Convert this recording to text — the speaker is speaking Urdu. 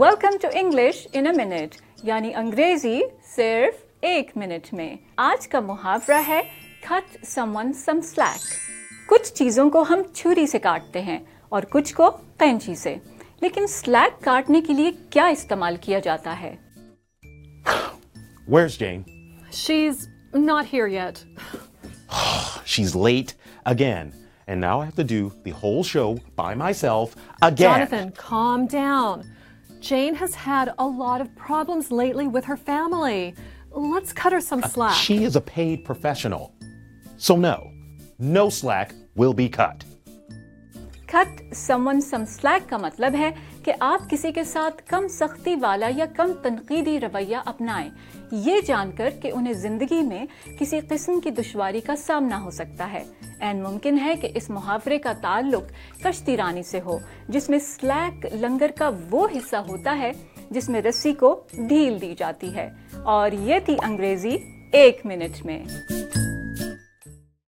Welcome to English in a minute یعنی انگریزی صرف ایک منٹ میں آج کا محاورہ ہے کٹ سم ون سم سلیک کچھ چیزوں کو ہم چھری سے کاٹتے ہیں اور کچھ کو قینچی سے لیکن سلیک کاٹنے کے لیے کیا استعمال کیا جاتا ہے Where's Jane? She's not here yet. She's late again. And now I have to do the whole show by myself again. Jonathan, calm down. Jane has had a lot of problems lately with her family. Let's cut her some slack. She is a paid professional. So no, no slack will be cut. کٹ سمن سم سلیک کا مطلب ہے کہ آپ کسی کے ساتھ کم سختی والا یا کم تنقیدی رویہ اپنائیں۔ یہ جان کر کہ انہیں زندگی میں کسی قسم کی دشواری کا سامنا ہو سکتا ہے۔ این ممکن ہے کہ اس محاورے کا تعلق کشتی رانی سے ہو، جس میں سلیک لنگر کا وہ حصہ ہوتا ہے جس میں رسی کو ڈھیل دی جاتی ہے۔ اور یہ تھی انگریزی ایک منٹ میں۔